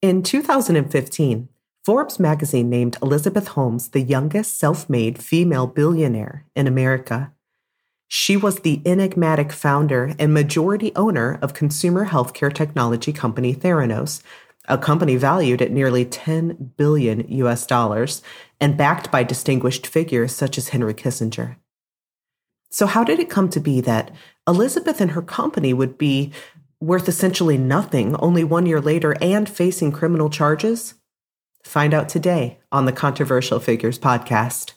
In 2015, Forbes magazine named Elizabeth Holmes the youngest self made female billionaire in America. She was the enigmatic founder and majority owner of consumer healthcare technology company Theranos, a company valued at nearly 10 billion US dollars and backed by distinguished figures such as Henry Kissinger. So, how did it come to be that Elizabeth and her company would be worth essentially nothing only one year later and facing criminal charges? Find out today on the Controversial Figures podcast.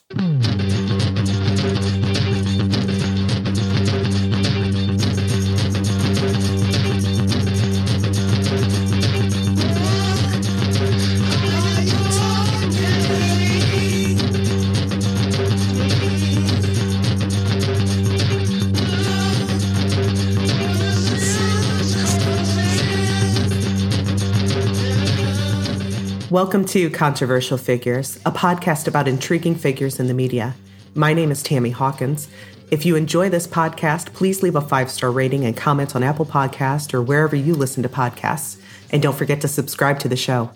Welcome to Controversial Figures, a podcast about intriguing figures in the media. My name is Tammy Hawkins. If you enjoy this podcast, please leave a five star rating and comment on Apple Podcast or wherever you listen to podcasts. And don't forget to subscribe to the show.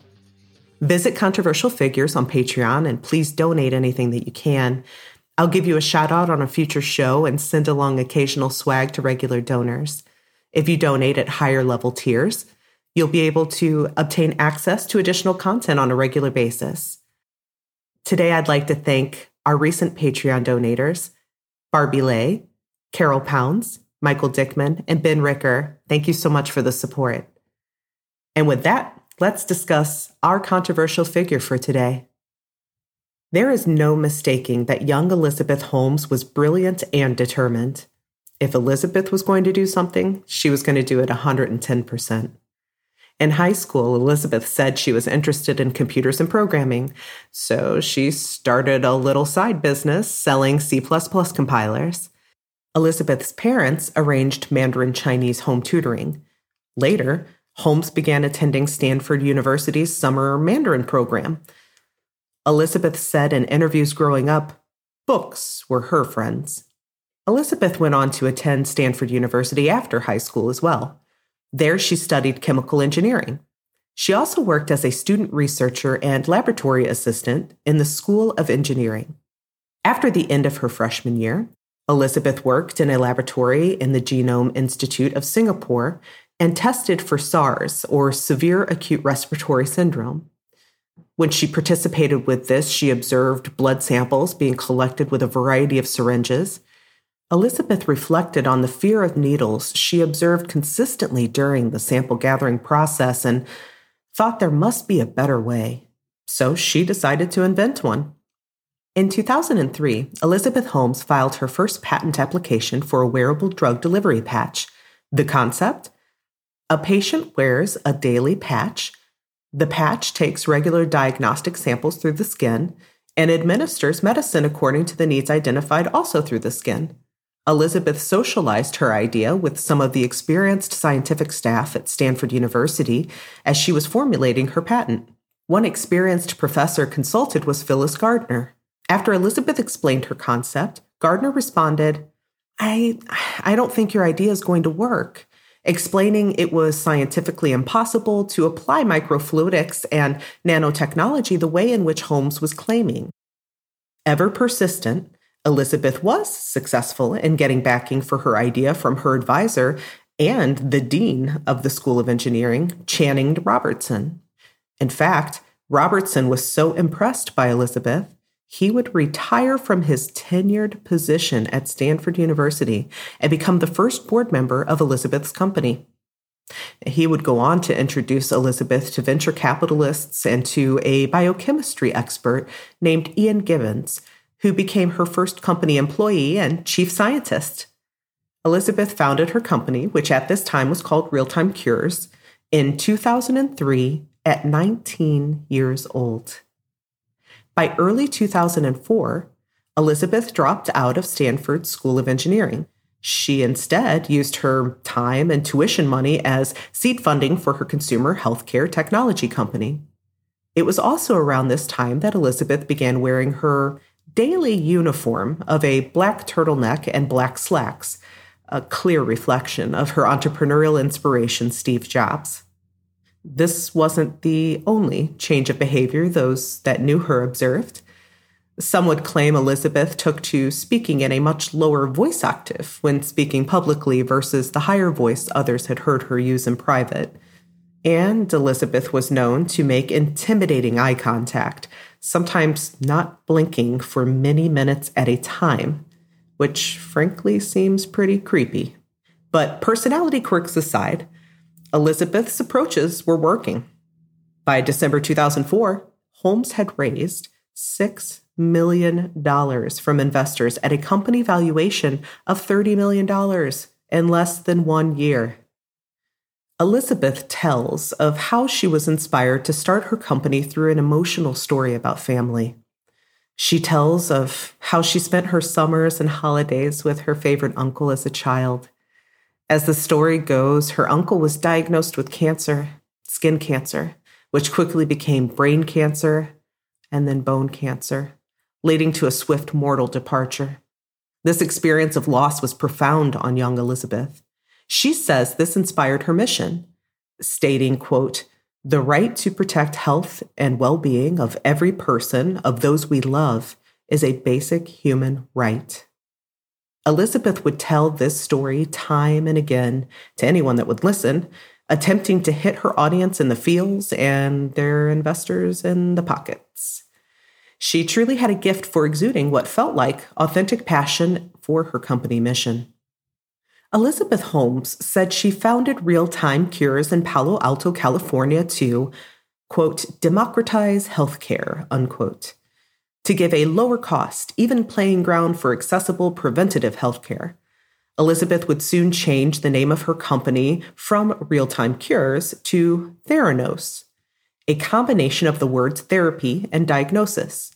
Visit Controversial Figures on Patreon and please donate anything that you can. I'll give you a shout out on a future show and send along occasional swag to regular donors. If you donate at higher level tiers, You'll be able to obtain access to additional content on a regular basis. Today, I'd like to thank our recent Patreon donators Barbie Lay, Carol Pounds, Michael Dickman, and Ben Ricker. Thank you so much for the support. And with that, let's discuss our controversial figure for today. There is no mistaking that young Elizabeth Holmes was brilliant and determined. If Elizabeth was going to do something, she was going to do it 110%. In high school, Elizabeth said she was interested in computers and programming, so she started a little side business selling C compilers. Elizabeth's parents arranged Mandarin Chinese home tutoring. Later, Holmes began attending Stanford University's summer Mandarin program. Elizabeth said in interviews growing up, books were her friends. Elizabeth went on to attend Stanford University after high school as well. There, she studied chemical engineering. She also worked as a student researcher and laboratory assistant in the School of Engineering. After the end of her freshman year, Elizabeth worked in a laboratory in the Genome Institute of Singapore and tested for SARS, or Severe Acute Respiratory Syndrome. When she participated with this, she observed blood samples being collected with a variety of syringes Elizabeth reflected on the fear of needles she observed consistently during the sample gathering process and thought there must be a better way. So she decided to invent one. In 2003, Elizabeth Holmes filed her first patent application for a wearable drug delivery patch. The concept? A patient wears a daily patch. The patch takes regular diagnostic samples through the skin and administers medicine according to the needs identified also through the skin. Elizabeth socialized her idea with some of the experienced scientific staff at Stanford University as she was formulating her patent. One experienced professor consulted was Phyllis Gardner. After Elizabeth explained her concept, Gardner responded, I, I don't think your idea is going to work, explaining it was scientifically impossible to apply microfluidics and nanotechnology the way in which Holmes was claiming. Ever persistent, Elizabeth was successful in getting backing for her idea from her advisor and the dean of the School of Engineering, Channing Robertson. In fact, Robertson was so impressed by Elizabeth, he would retire from his tenured position at Stanford University and become the first board member of Elizabeth's company. He would go on to introduce Elizabeth to venture capitalists and to a biochemistry expert named Ian Gibbons, who became her first company employee and chief scientist. Elizabeth founded her company, which at this time was called Real Time Cures, in 2003 at 19 years old. By early 2004, Elizabeth dropped out of Stanford School of Engineering. She instead used her time and tuition money as seed funding for her consumer healthcare technology company. It was also around this time that Elizabeth began wearing her daily uniform of a black turtleneck and black slacks, a clear reflection of her entrepreneurial inspiration, Steve Jobs. This wasn't the only change of behavior those that knew her observed. Some would claim Elizabeth took to speaking in a much lower voice octave when speaking publicly versus the higher voice others had heard her use in private. And Elizabeth was known to make intimidating eye contact, sometimes not blinking for many minutes at a time, which frankly seems pretty creepy. But personality quirks aside, Elizabeth's approaches were working. By December 2004, Holmes had raised $6 million from investors at a company valuation of $30 million in less than one year. Elizabeth tells of how she was inspired to start her company through an emotional story about family. She tells of how she spent her summers and holidays with her favorite uncle as a child. As the story goes, her uncle was diagnosed with cancer, skin cancer, which quickly became brain cancer and then bone cancer, leading to a swift mortal departure. This experience of loss was profound on young Elizabeth. She says this inspired her mission, stating, quote, the right to protect health and well-being of every person, of those we love, is a basic human right. Elizabeth would tell this story time and again to anyone that would listen, attempting to hit her audience in the feels and their investors in the pockets. She truly had a gift for exuding what felt like authentic passion for her company mission. Elizabeth Holmes said she founded Real Time Cures in Palo Alto, California to, quote, democratize healthcare, unquote, to give a lower cost, even playing ground for accessible preventative healthcare. Elizabeth would soon change the name of her company from Real Time Cures to Theranos, a combination of the words therapy and diagnosis.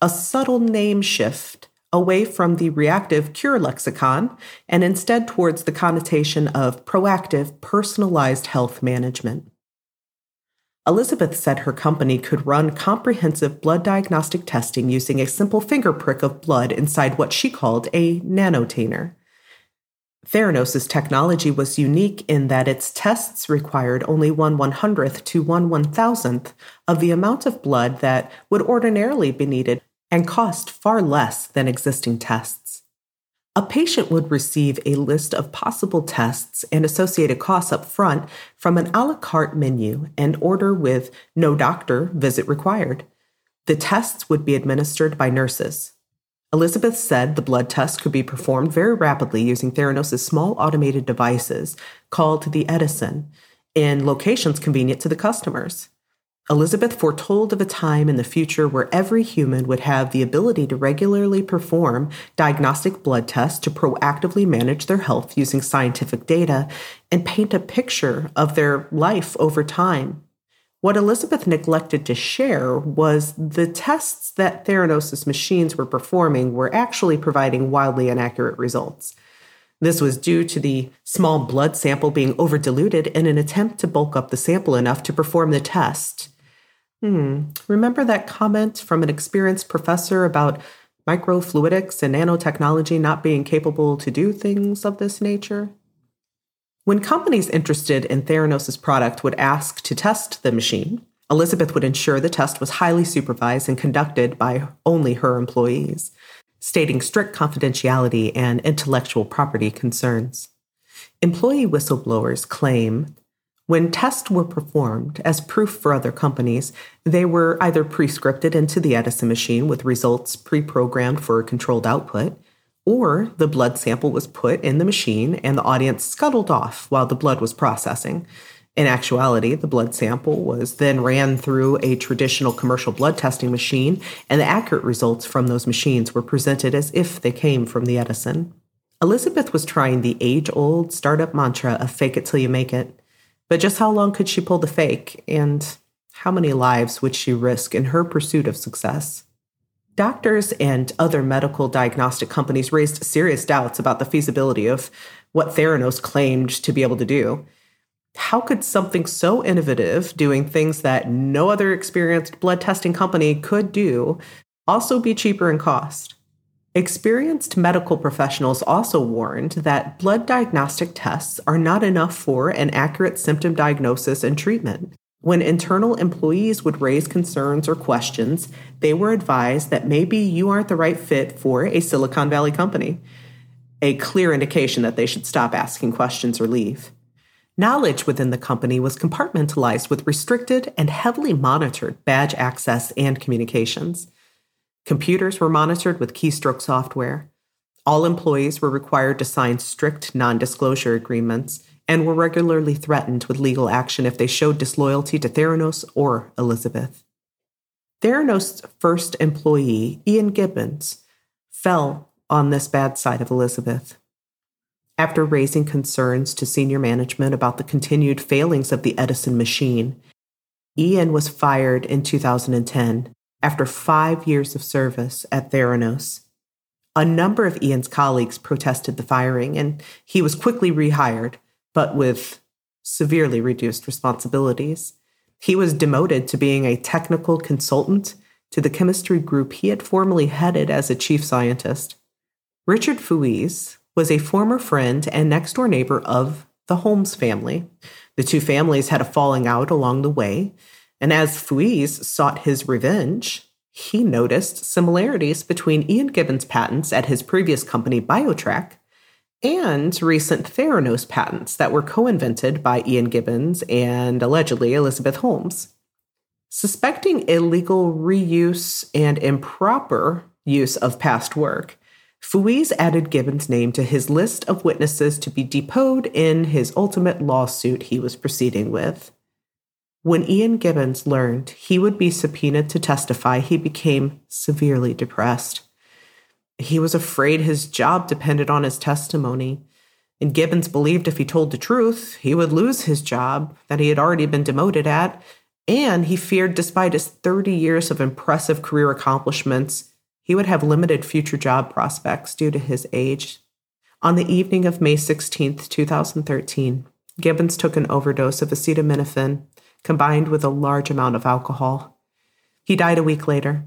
A subtle name shift away from the reactive cure lexicon and instead towards the connotation of proactive, personalized health management. Elizabeth said her company could run comprehensive blood diagnostic testing using a simple finger prick of blood inside what she called a nanotainer. Theranos' technology was unique in that its tests required only one one hundredth to one one thousandth of the amount of blood that would ordinarily be needed and cost far less than existing tests. A patient would receive a list of possible tests and associated costs up front from an a la carte menu and order with no doctor visit required. The tests would be administered by nurses. Elizabeth said the blood test could be performed very rapidly using Theranos' small automated devices called the Edison in locations convenient to the customers. Elizabeth foretold of a time in the future where every human would have the ability to regularly perform diagnostic blood tests to proactively manage their health using scientific data and paint a picture of their life over time. What Elizabeth neglected to share was the tests that Theranos' machines were performing were actually providing wildly inaccurate results. This was due to the small blood sample being overdiluted in an attempt to bulk up the sample enough to perform the test. Hmm. Remember that comment from an experienced professor about microfluidics and nanotechnology not being capable to do things of this nature? When companies interested in Theranos' product would ask to test the machine, Elizabeth would ensure the test was highly supervised and conducted by only her employees, stating strict confidentiality and intellectual property concerns. Employee whistleblowers claim when tests were performed as proof for other companies, they were either pre scripted into the Edison machine with results pre programmed for a controlled output, or the blood sample was put in the machine and the audience scuttled off while the blood was processing. In actuality, the blood sample was then ran through a traditional commercial blood testing machine, and the accurate results from those machines were presented as if they came from the Edison. Elizabeth was trying the age old startup mantra of fake it till you make it. But just how long could she pull the fake, and how many lives would she risk in her pursuit of success? Doctors and other medical diagnostic companies raised serious doubts about the feasibility of what Theranos claimed to be able to do. How could something so innovative, doing things that no other experienced blood testing company could do, also be cheaper in cost? Experienced medical professionals also warned that blood diagnostic tests are not enough for an accurate symptom diagnosis and treatment. When internal employees would raise concerns or questions, they were advised that maybe you aren't the right fit for a Silicon Valley company, a clear indication that they should stop asking questions or leave. Knowledge within the company was compartmentalized with restricted and heavily monitored badge access and communications. Computers were monitored with keystroke software. All employees were required to sign strict non disclosure agreements and were regularly threatened with legal action if they showed disloyalty to Theranos or Elizabeth. Theranos' first employee, Ian Gibbons, fell on this bad side of Elizabeth. After raising concerns to senior management about the continued failings of the Edison machine, Ian was fired in 2010 after five years of service at Theranos. A number of Ian's colleagues protested the firing, and he was quickly rehired, but with severely reduced responsibilities. He was demoted to being a technical consultant to the chemistry group he had formerly headed as a chief scientist. Richard Fuisz was a former friend and next door neighbor of the Holmes family. The two families had a falling out along the way, and as Fuisz sought his revenge, he noticed similarities between Ian Gibbons' patents at his previous company, BioTrack, and recent Theranos patents that were co invented by Ian Gibbons and allegedly Elizabeth Holmes. Suspecting illegal reuse and improper use of past work, Fuisz added Gibbons' name to his list of witnesses to be deposed in his ultimate lawsuit he was proceeding with. When Ian Gibbons learned he would be subpoenaed to testify, he became severely depressed. He was afraid his job depended on his testimony, and Gibbons believed if he told the truth, he would lose his job that he had already been demoted at, and he feared, despite his 30 years of impressive career accomplishments, he would have limited future job prospects due to his age. On the evening of May 16, 2013, Gibbons took an overdose of acetaminophen combined with a large amount of alcohol. He died a week later.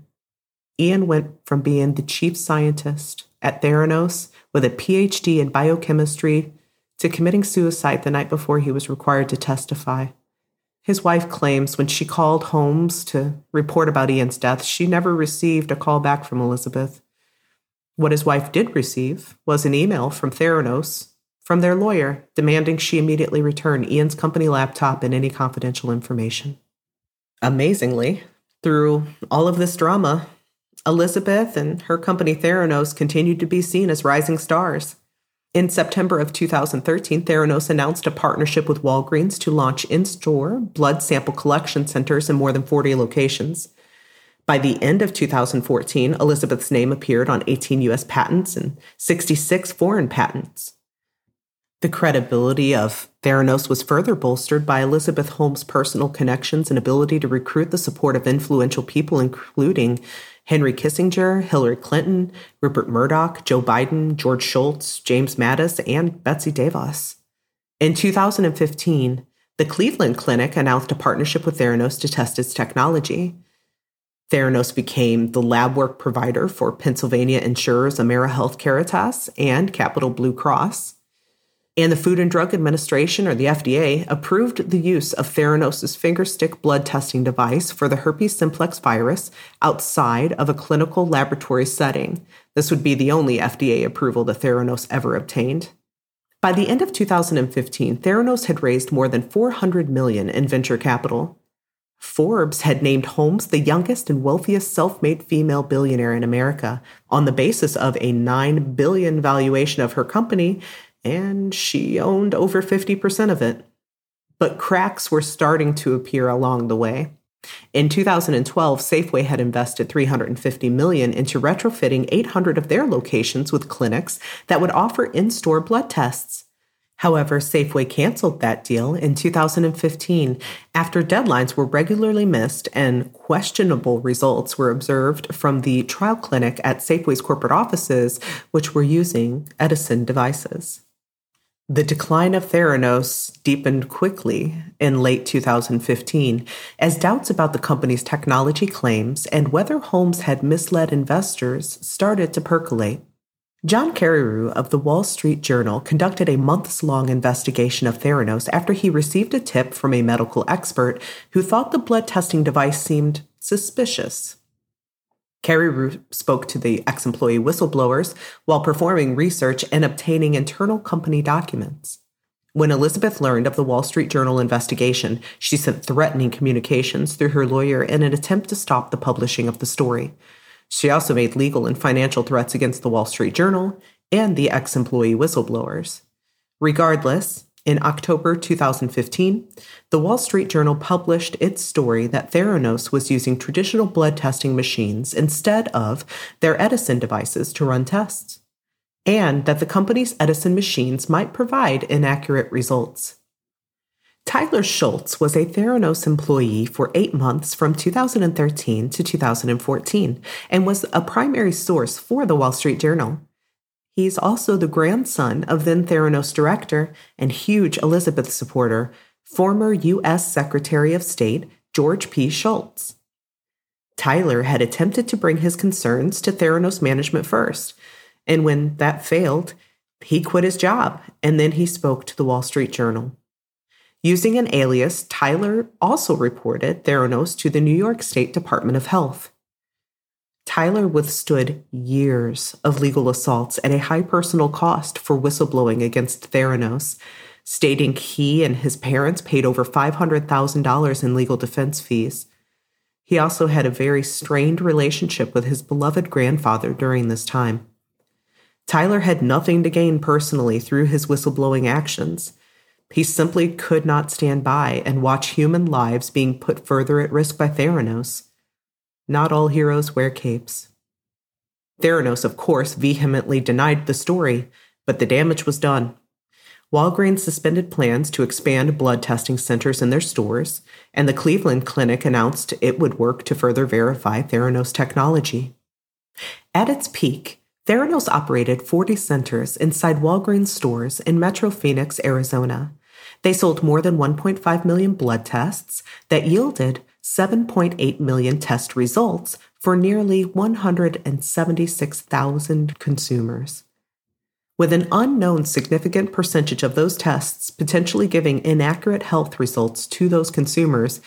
Ian went from being the chief scientist at Theranos with a PhD in biochemistry to committing suicide the night before he was required to testify. His wife claims when she called Holmes to report about Ian's death, she never received a call back from Elizabeth. What his wife did receive was an email from Theranos from their lawyer demanding she immediately return Ian's company laptop and any confidential information. Amazingly, through all of this drama, Elizabeth and her company Theranos continued to be seen as rising stars. In September of 2013, Theranos announced a partnership with Walgreens to launch in store blood sample collection centers in more than 40 locations. By the end of 2014, Elizabeth's name appeared on 18 US patents and 66 foreign patents. The credibility of Theranos was further bolstered by Elizabeth Holmes' personal connections and ability to recruit the support of influential people, including Henry Kissinger, Hillary Clinton, Rupert Murdoch, Joe Biden, George Shultz, James Mattis, and Betsy DeVos. In 2015, the Cleveland Clinic announced a partnership with Theranos to test its technology. Theranos became the lab work provider for Pennsylvania insurers Amera AmeriHealth Caritas and Capital Blue Cross. And the Food and Drug Administration, or the FDA, approved the use of Theranos' fingerstick blood testing device for the herpes simplex virus outside of a clinical laboratory setting. This would be the only FDA approval that Theranos ever obtained. By the end of 2015, Theranos had raised more than 400 million in venture capital. Forbes had named Holmes the youngest and wealthiest self-made female billionaire in America on the basis of a 9 billion valuation of her company and she owned over 50% of it. But cracks were starting to appear along the way. In 2012, Safeway had invested 350 million into retrofitting 800 of their locations with clinics that would offer in-store blood tests. However, Safeway canceled that deal in 2015 after deadlines were regularly missed and questionable results were observed from the trial clinic at Safeway's corporate offices, which were using Edison devices. The decline of Theranos deepened quickly in late 2015 as doubts about the company's technology claims and whether Holmes had misled investors started to percolate. John Carreyrou of the Wall Street Journal conducted a months long investigation of Theranos after he received a tip from a medical expert who thought the blood testing device seemed suspicious. Carreyrou spoke to the ex employee whistleblowers while performing research and obtaining internal company documents. When Elizabeth learned of the Wall Street Journal investigation, she sent threatening communications through her lawyer in an attempt to stop the publishing of the story. She also made legal and financial threats against the Wall Street Journal and the ex employee whistleblowers. Regardless, in October 2015, the Wall Street Journal published its story that Theranos was using traditional blood testing machines instead of their Edison devices to run tests, and that the company's Edison machines might provide inaccurate results. Tyler Shultz was a Theranos employee for eight months from 2013 to 2014 and was a primary source for the Wall Street Journal. He's also the grandson of then Theranos director and huge Elizabeth supporter, former U.S. Secretary of State George P. Shultz. Tyler had attempted to bring his concerns to Theranos management first, and when that failed, he quit his job and then he spoke to the Wall Street Journal. Using an alias, Tyler also reported Theranos to the New York State Department of Health. Tyler withstood years of legal assaults at a high personal cost for whistleblowing against Theranos, stating he and his parents paid over $500,000 in legal defense fees. He also had a very strained relationship with his beloved grandfather during this time. Tyler had nothing to gain personally through his whistleblowing actions. He simply could not stand by and watch human lives being put further at risk by Theranos. Not all heroes wear capes. Theranos, of course, vehemently denied the story, but the damage was done. Walgreens suspended plans to expand blood testing centers in their stores, and the Cleveland Clinic announced it would work to further verify Theranos technology. At its peak, Theranos operated 40 centers inside Walgreens stores in Metro Phoenix, Arizona, they sold more than 1.5 million blood tests that yielded 7.8 million test results for nearly 176,000 consumers. With an unknown significant percentage of those tests potentially giving inaccurate health results to those consumers,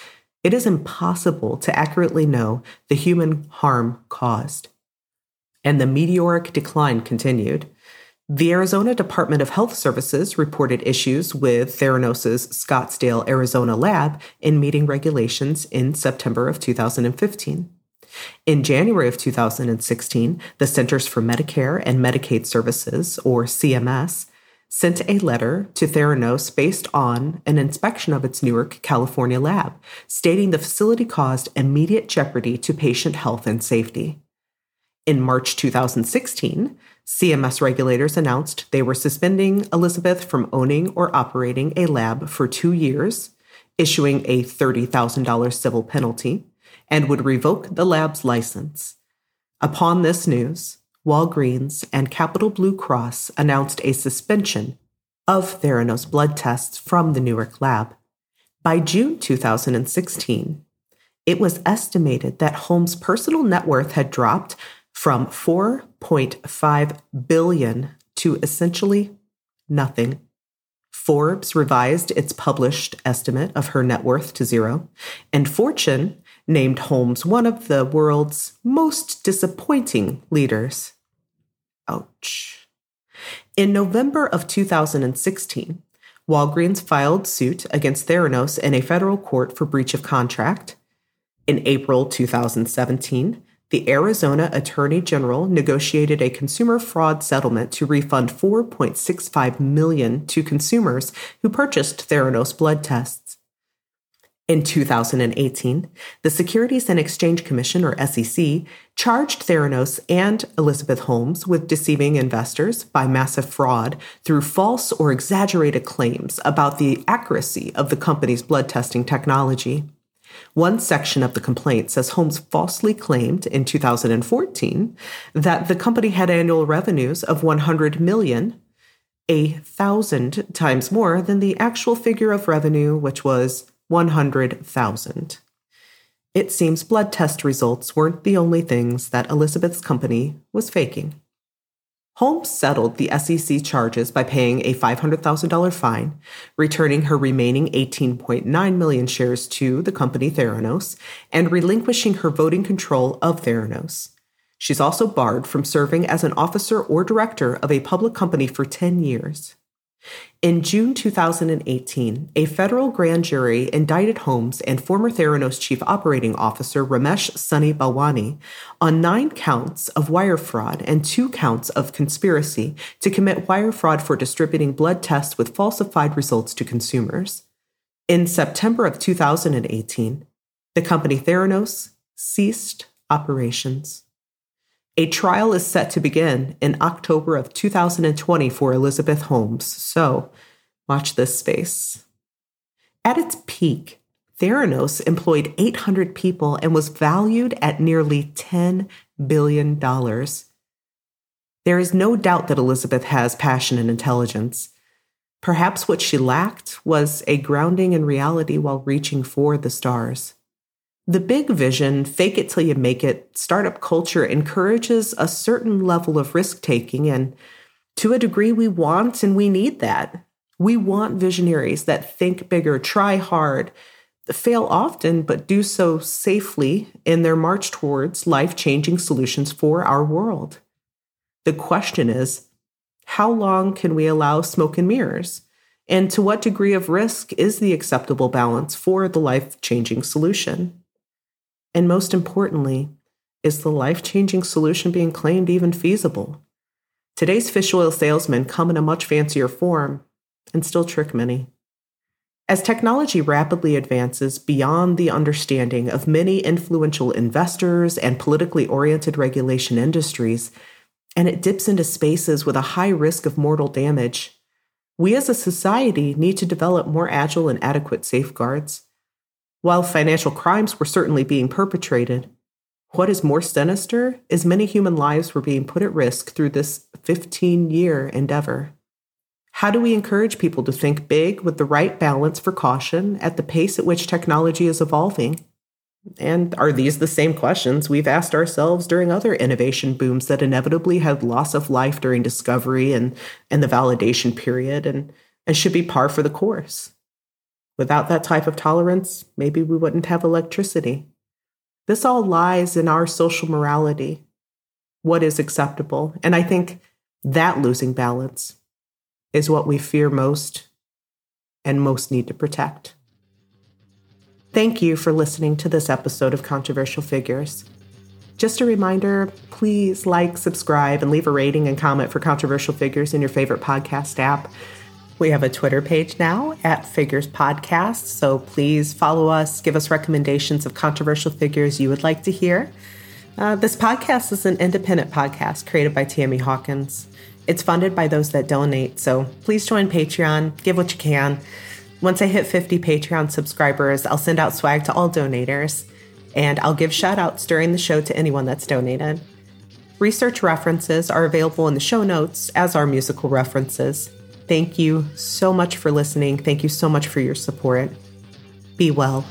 it is impossible to accurately know the human harm caused. And the meteoric decline continued. The Arizona Department of Health Services reported issues with Theranos' Scottsdale, Arizona lab in meeting regulations in September of 2015. In January of 2016, the Centers for Medicare and Medicaid Services, or CMS, sent a letter to Theranos based on an inspection of its Newark, California lab, stating the facility caused immediate jeopardy to patient health and safety. In March 2016, CMS regulators announced they were suspending Elizabeth from owning or operating a lab for two years, issuing a $30,000 civil penalty, and would revoke the lab's license. Upon this news, Walgreens and Capital Blue Cross announced a suspension of Theranos blood tests from the Newark lab. By June 2016, it was estimated that Holmes' personal net worth had dropped from 4.5 billion to essentially nothing. Forbes revised its published estimate of her net worth to zero, and Fortune named Holmes one of the world's most disappointing leaders. Ouch. In November of 2016, Walgreens filed suit against Theranos in a federal court for breach of contract. In April 2017, the Arizona Attorney General negotiated a consumer fraud settlement to refund 4.65 million to consumers who purchased Theranos blood tests. In 2018, the Securities and Exchange Commission or SEC charged Theranos and Elizabeth Holmes with deceiving investors by massive fraud through false or exaggerated claims about the accuracy of the company's blood testing technology. One section of the complaint says Holmes falsely claimed in 2014 that the company had annual revenues of 100 million, a thousand times more than the actual figure of revenue, which was 100,000. It seems blood test results weren't the only things that Elizabeth's company was faking. Holmes settled the SEC charges by paying a $500,000 fine, returning her remaining 18.9 million shares to the company Theranos, and relinquishing her voting control of Theranos. She's also barred from serving as an officer or director of a public company for 10 years. In June 2018, a federal grand jury indicted Holmes and former Theranos chief operating officer Ramesh Sunny Balwani on nine counts of wire fraud and two counts of conspiracy to commit wire fraud for distributing blood tests with falsified results to consumers. In September of 2018, the company Theranos ceased operations. A trial is set to begin in October of 2020 for Elizabeth Holmes, so watch this space. At its peak, Theranos employed 800 people and was valued at nearly $10 billion. There is no doubt that Elizabeth has passion and intelligence. Perhaps what she lacked was a grounding in reality while reaching for the stars. The big vision, fake it till you make it, startup culture encourages a certain level of risk taking. And to a degree, we want and we need that. We want visionaries that think bigger, try hard, fail often, but do so safely in their march towards life changing solutions for our world. The question is how long can we allow smoke and mirrors? And to what degree of risk is the acceptable balance for the life changing solution? And most importantly, is the life changing solution being claimed even feasible? Today's fish oil salesmen come in a much fancier form and still trick many. As technology rapidly advances beyond the understanding of many influential investors and politically oriented regulation industries, and it dips into spaces with a high risk of mortal damage, we as a society need to develop more agile and adequate safeguards. While financial crimes were certainly being perpetrated, what is more sinister is many human lives were being put at risk through this 15 year endeavor. How do we encourage people to think big with the right balance for caution at the pace at which technology is evolving? And are these the same questions we've asked ourselves during other innovation booms that inevitably had loss of life during discovery and, and the validation period and, and should be par for the course? Without that type of tolerance, maybe we wouldn't have electricity. This all lies in our social morality, what is acceptable. And I think that losing balance is what we fear most and most need to protect. Thank you for listening to this episode of Controversial Figures. Just a reminder please like, subscribe, and leave a rating and comment for Controversial Figures in your favorite podcast app. We have a Twitter page now at Figures Podcast, so please follow us, give us recommendations of controversial figures you would like to hear. Uh, this podcast is an independent podcast created by Tammy Hawkins. It's funded by those that donate, so please join Patreon, give what you can. Once I hit 50 Patreon subscribers, I'll send out swag to all donators, and I'll give shout outs during the show to anyone that's donated. Research references are available in the show notes, as are musical references. Thank you so much for listening. Thank you so much for your support. Be well.